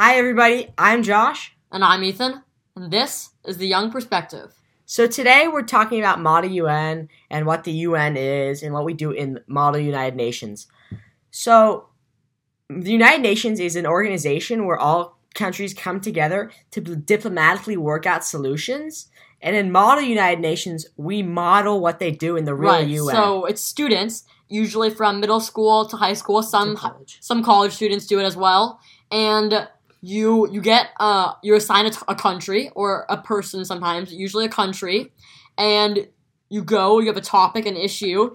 Hi, everybody. I'm Josh. And I'm Ethan, and this is The Young Perspective. So, today we're talking about Model UN and what the UN is and what we do in Model United Nations. So, the United Nations is an organization where all countries come together to diplomatically work out solutions. And in Model United Nations, we model what they do in the real right. UN. So, it's students, usually from middle school to high school. Some college. some college students do it as well. And you you get uh you're assigned a, t- a country or a person sometimes usually a country and you go you have a topic an issue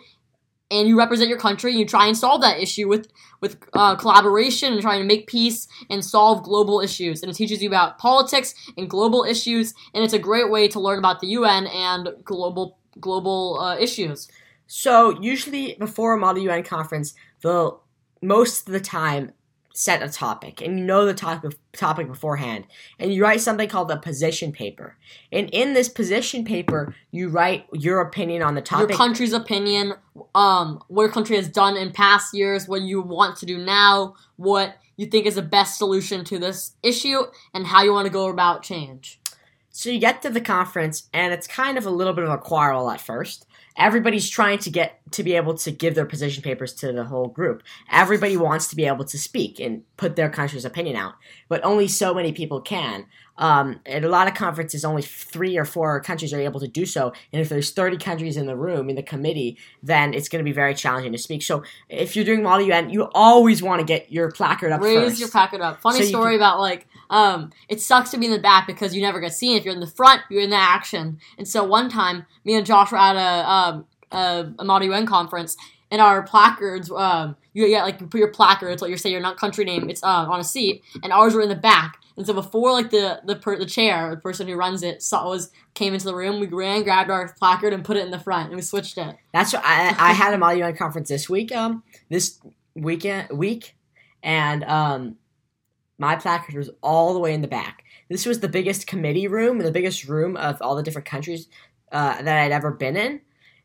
and you represent your country and you try and solve that issue with with uh, collaboration and trying to make peace and solve global issues. And it teaches you about politics and global issues and it's a great way to learn about the UN and global global uh, issues. So usually before a model UN conference the most of the time set a topic and you know the topic topic beforehand and you write something called a position paper. And in this position paper you write your opinion on the topic. your country's opinion um what your country has done in past years what you want to do now what you think is the best solution to this issue and how you want to go about change. So you get to the conference and it's kind of a little bit of a quarrel at first everybody's trying to get to be able to give their position papers to the whole group. Everybody wants to be able to speak and put their country's opinion out, but only so many people can. Um, at a lot of conferences, only three or four countries are able to do so. And if there's 30 countries in the room, in the committee, then it's going to be very challenging to speak. So if you're doing Model UN, you always want to get your placard up Raise first. your placard up. Funny so story can... about like, um, it sucks to be in the back because you never get seen. If you're in the front, you're in the action. And so one time, me and Josh were at a, um, a, a Model UN conference, and our placards, um, you get like you put your placards, like you say your not country name, it's uh, on a seat, and ours were in the back. And so before like the the per, the chair, the person who runs it saw was came into the room, we ran, grabbed our placard, and put it in the front, and we switched it. That's what I, I had a Model UN conference this week, um, this weekend week, and um, my placard was all the way in the back. This was the biggest committee room, the biggest room of all the different countries uh, that I'd ever been in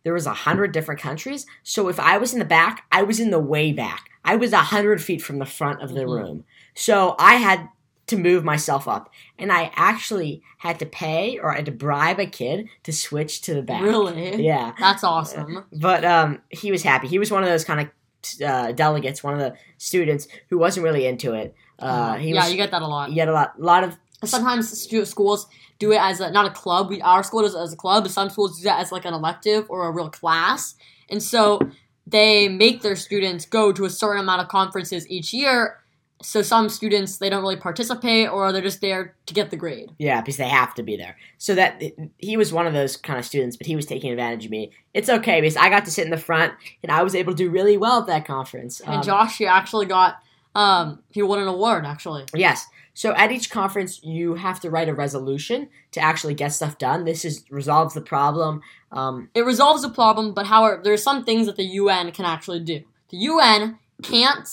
there was a hundred different countries. So if I was in the back, I was in the way back. I was a hundred feet from the front of the mm-hmm. room. So I had to move myself up, and I actually had to pay or I had to bribe a kid to switch to the back. Really? Yeah, that's awesome. But um, he was happy. He was one of those kind of uh, delegates, one of the students who wasn't really into it. Uh, he yeah, was, you get that a lot. You get a lot, a lot of sometimes schools do it as a, not a club. We our school does it as a club, but some schools do that as like an elective or a real class. And so they make their students go to a certain amount of conferences each year. So some students they don't really participate or they're just there to get the grade. Yeah, because they have to be there. So that he was one of those kind of students, but he was taking advantage of me. It's okay because I got to sit in the front and I was able to do really well at that conference. And um, Josh, you actually got um he won an award actually. Yes. So at each conference, you have to write a resolution to actually get stuff done. This is resolves the problem. Um, it resolves the problem, but however, there are some things that the UN can actually do. The UN can't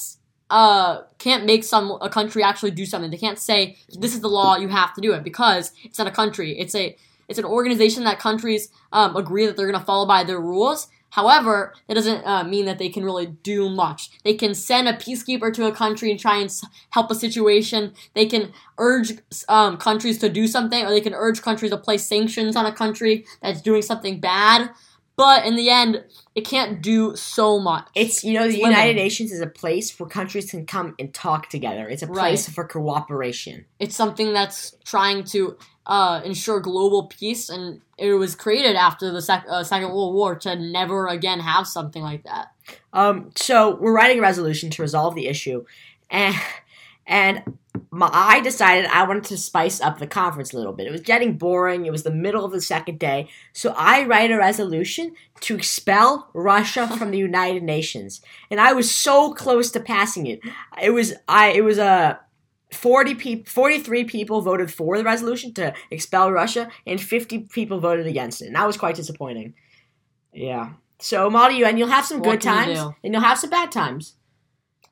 uh can't make some a country actually do something. They can't say this is the law, you have to do it because it's not a country. It's a it's an organization that countries um, agree that they're going to follow by their rules, However, that doesn't uh, mean that they can really do much. They can send a peacekeeper to a country and try and help a situation. They can urge um, countries to do something, or they can urge countries to place sanctions on a country that's doing something bad. But in the end, it can't do so much. It's you know the United Nations is a place where countries can come and talk together. It's a place right. for cooperation. It's something that's trying to uh, ensure global peace, and it was created after the sec- uh, Second World War to never again have something like that. Um, so we're writing a resolution to resolve the issue, and and my, I decided I wanted to spice up the conference a little bit. It was getting boring. It was the middle of the second day, so I write a resolution to expel Russia from the United Nations, and I was so close to passing it. It was I. It was a 40 people 43 people voted for the resolution to expel Russia and 50 people voted against it. And that was quite disappointing. Yeah. So Model UN, you'll have some what good times and you'll have some bad times.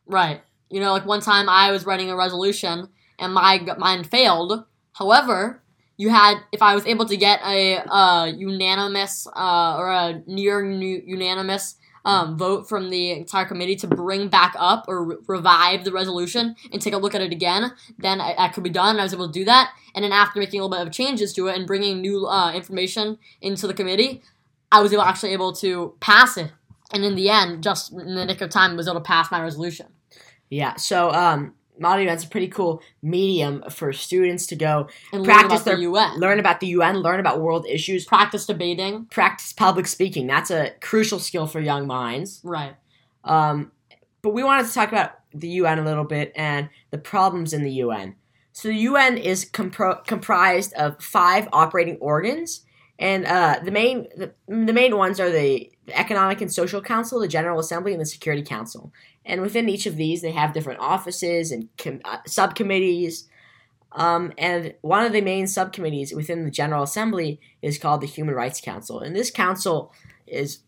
Right. You know, like one time I was writing a resolution and my mine failed. However, you had if I was able to get a uh, unanimous uh, or a near unanimous um, vote from the entire committee to bring back up or re- revive the resolution and take a look at it again, then I, I could be done. And I was able to do that. And then after making a little bit of changes to it and bringing new uh, information into the committee, I was able, actually able to pass it. And in the end, just in the nick of time, was able to pass my resolution. Yeah. So um, model UN's a pretty cool medium for students to go And practice learn about their the UN. learn about the UN, learn about world issues, Practice debating. practice public speaking. That's a crucial skill for young minds. Right. Um, but we wanted to talk about the UN a little bit and the problems in the UN. So the UN is compro- comprised of five operating organs, and uh, the main the, the main ones are the, the Economic and Social Council, the General Assembly, and the Security Council. And within each of these, they have different offices and com- uh, subcommittees. Um, and one of the main subcommittees within the General Assembly is called the Human Rights Council, and this council is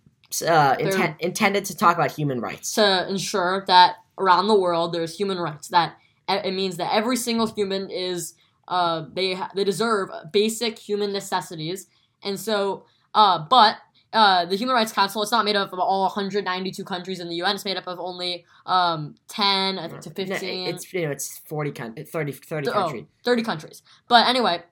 uh, inten- intended to talk about human rights. to ensure that around the world there's human rights. That it means that every single human is uh, they ha- they deserve basic human necessities, and so uh, but. Uh, the Human Rights Council, it's not made up of all 192 countries in the UN. It's made up of only um, 10 I think, to 15. It's you know it's 40 coun- 30, 30 Oh, countries. 30 countries. But anyway,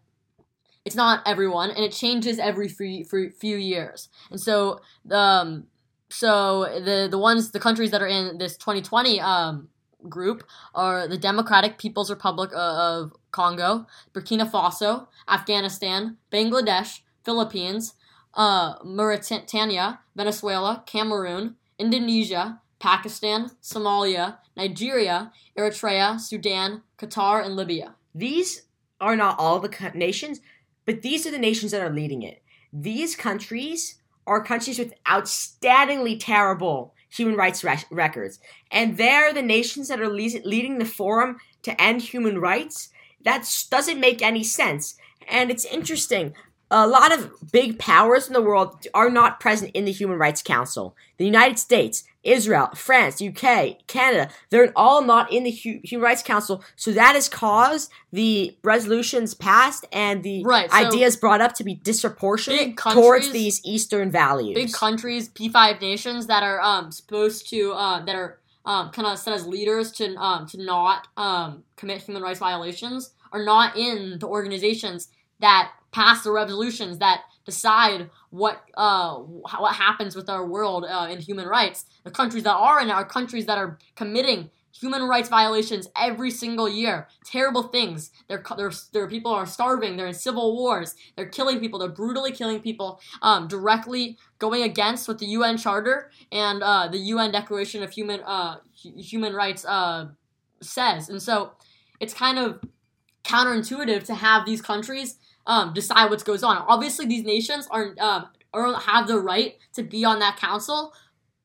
it's not everyone, and it changes every few, few, years. And so, um, so the the ones, the countries that are in this 2020 um, group are the Democratic People's Republic of, of Congo, Burkina Faso, Afghanistan, Bangladesh, Philippines, uh, Mauritania, Venezuela, Cameroon, Indonesia, Pakistan, Somalia, Nigeria, Eritrea, Sudan, Qatar, and Libya. These are not all the nations, but these are the nations that are leading it. These countries are countries with outstandingly terrible human rights re- records, and they're the nations that are le- leading the forum to end human rights. That doesn't make any sense, and it's interesting. A lot of big powers in the world are not present in the Human Rights Council. The United States, Israel, France, UK, Canada, they're all not in the Hu- Human Rights Council. So that has caused the resolutions passed and the Right, so- ideas brought up to be disproportionate towards these Eastern values. Big countries, P5 nations that are um, supposed to uh, that are um, kind of set as leaders to um, to not um, commit human rights violations are not in the organizations that pass the resolutions that decide what uh, what happens with our world uh, in human rights. The countries that are in it are countries that are committing human rights violations every single year. Terrible things. Their their their people are starving. They're in civil wars. They're killing people. They're brutally killing people. Um, directly going against what the UN Charter and uh, the UN Declaration of Human uh, Human Rights uh, says. And so it's kind of counterintuitive to have these countries um, decide what goes on. Obviously, these nations are um, are have the right to be on that council,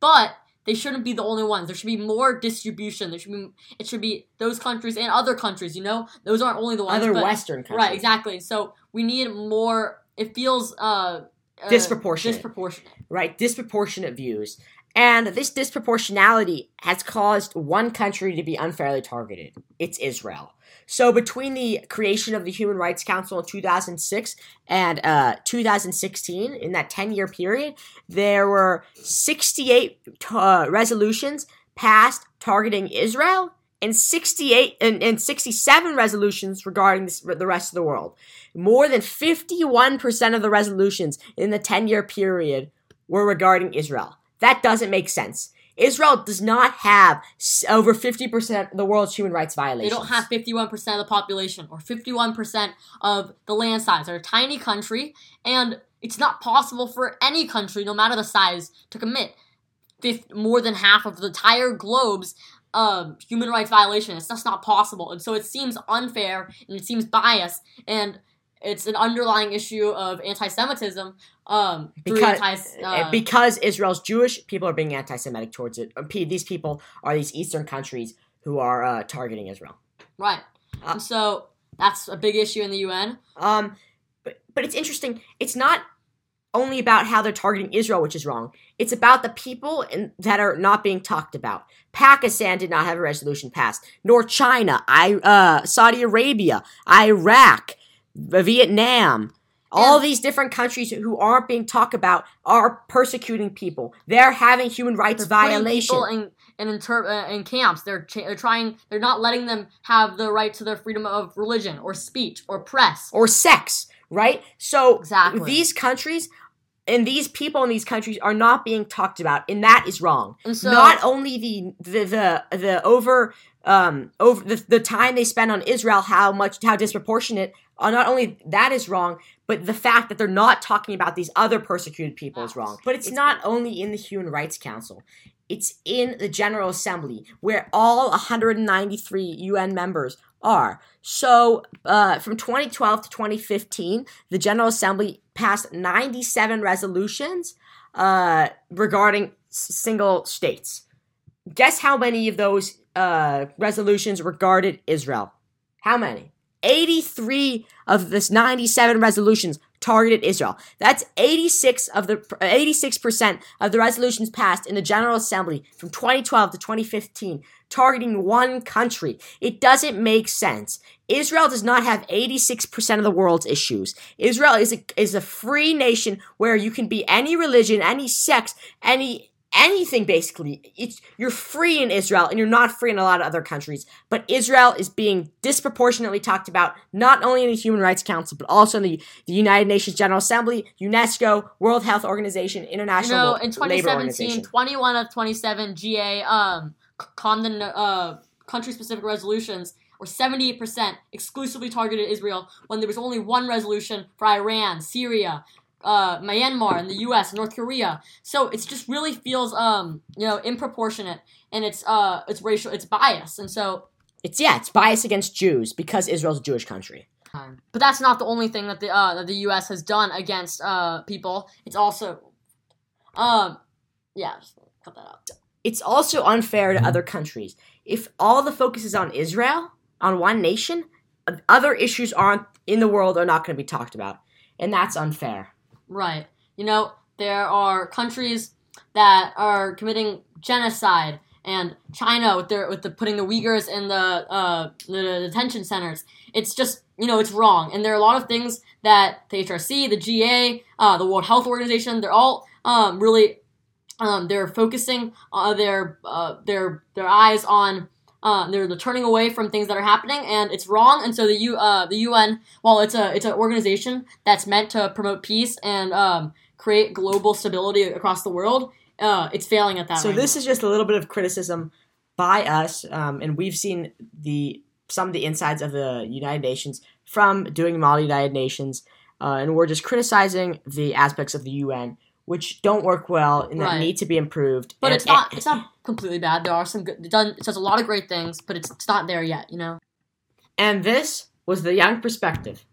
but they shouldn't be the only ones. There should be more distribution. There should be it should be those countries and other countries. You know, those aren't only the ones. Other but, Western countries. right? Exactly. So we need more. It feels uh, uh, Disproportionate. Disproportionate. right? Disproportionate views. And this disproportionality has caused one country to be unfairly targeted. It's Israel. So between the creation of the Human Rights Council in 2006 and uh, 2016, in that 10-year period, there were 68 uh, resolutions passed targeting Israel and 68 and, and 67 resolutions regarding this, the rest of the world. More than 51% of the resolutions in the 10-year period were regarding Israel. That doesn't make sense. Israel does not have over 50% of the world's human rights violations. They don't have 51% of the population or 51% of the land size. They're a tiny country, and it's not possible for any country, no matter the size, to commit more than half of the entire globe's um, human rights violation. It's just not possible. And so it seems unfair and it seems biased, and it's an underlying issue of anti Semitism. Um, because, anti- uh, uh, because Israel's Jewish, people are being anti-Semitic towards it. Uh, These people are these Eastern countries who are uh, targeting Israel. right. uh, and so that's a big issue in the UN. Um, but but it's interesting. It's not only about how they're targeting Israel, which is wrong. It's about the people in, that are not being talked about. Pakistan did not have a resolution passed, nor China, I, uh, Saudi Arabia, Iraq, Vietnam, All And- these different countries who aren't being talked about are persecuting people. They're having human rights They're violation. in in, inter- uh, in camps. They're cha- they're trying. They're not letting them have the right to their freedom of religion or speech or press. or sex, right? So Exactly. these countries and these people in these countries are not being talked about, and that is wrong. And so not only the the the, the over um over the, the time they spend on Israel, how much how disproportionate. Uh, not only that is wrong, but the fact that they're not talking about these other persecuted people is wrong. But it's, It's- not only in the Human Rights Council. It's in the General Assembly where all 193 UN members are. So, uh, from 2012 to 2015, the General Assembly passed 97 resolutions uh, regarding s- single states. Guess how many of those uh, resolutions regarded Israel? How many? 83 of this 97 resolutions targeted Israel. That's 86 of the 86% of the resolutions passed in the General Assembly from 2012 to 2015 targeting one country. It doesn't make sense. Israel does not have 86% of the world's issues. Israel is a, is a free nation where you can be any religion, any sex, any anything basically. It's you're free in Israel and you're not free in a lot of other countries. But Israel is being disproportionately talked about not only in the Human Rights Council but also in the, the United Nations General Assembly, UNESCO, World Health Organization, you International know, in Labor 2017, Organization. 21 of 27 GA um condemn uh country specific resolutions or 78% exclusively targeted Israel when there was only one resolution for Iran, Syria, uh, Myanmar, and the U.S., North Korea. So it just really feels, um, you know, improportionate, and it's uh, it's racial, it's bias, and so. It's yeah, it's bias against Jews because Israel's a Jewish country. But that's not the only thing that the uh, that the U.S. has done against uh, people. It's also, um, yeah, just cut that out. It's also unfair to other countries. If all the focus is on Israel, on one nation, other issues aren't in the world are not going to be talked about, and that's unfair. Right. You know, there are countries that are committing genocide, and China with their with the putting the Uyghurs in the uh, the detention centers. It's just you know it's wrong, and there are a lot of things that the HRC, the GA, uh, the World Health Organization, they're all um, really um, they're focusing uh, their uh, their their eyes on. Uh, they're, they're turning away from things that are happening, and it's wrong. And so the U, uh, the UN, well, it's a it's an organization that's meant to promote peace and um, create global stability across the world, uh, it's failing at that. So right this now. is just a little bit of criticism by us, um, and we've seen the some of the insides of the United Nations from doing model United Nations, uh, and we're just criticizing the aspects of the UN which don't work well and that need to be improved. but and, it's not it's not completely bad. There are some good. It done. It does a lot of great things, but it's, it's not there yet. You know. And this was the Young Perspective.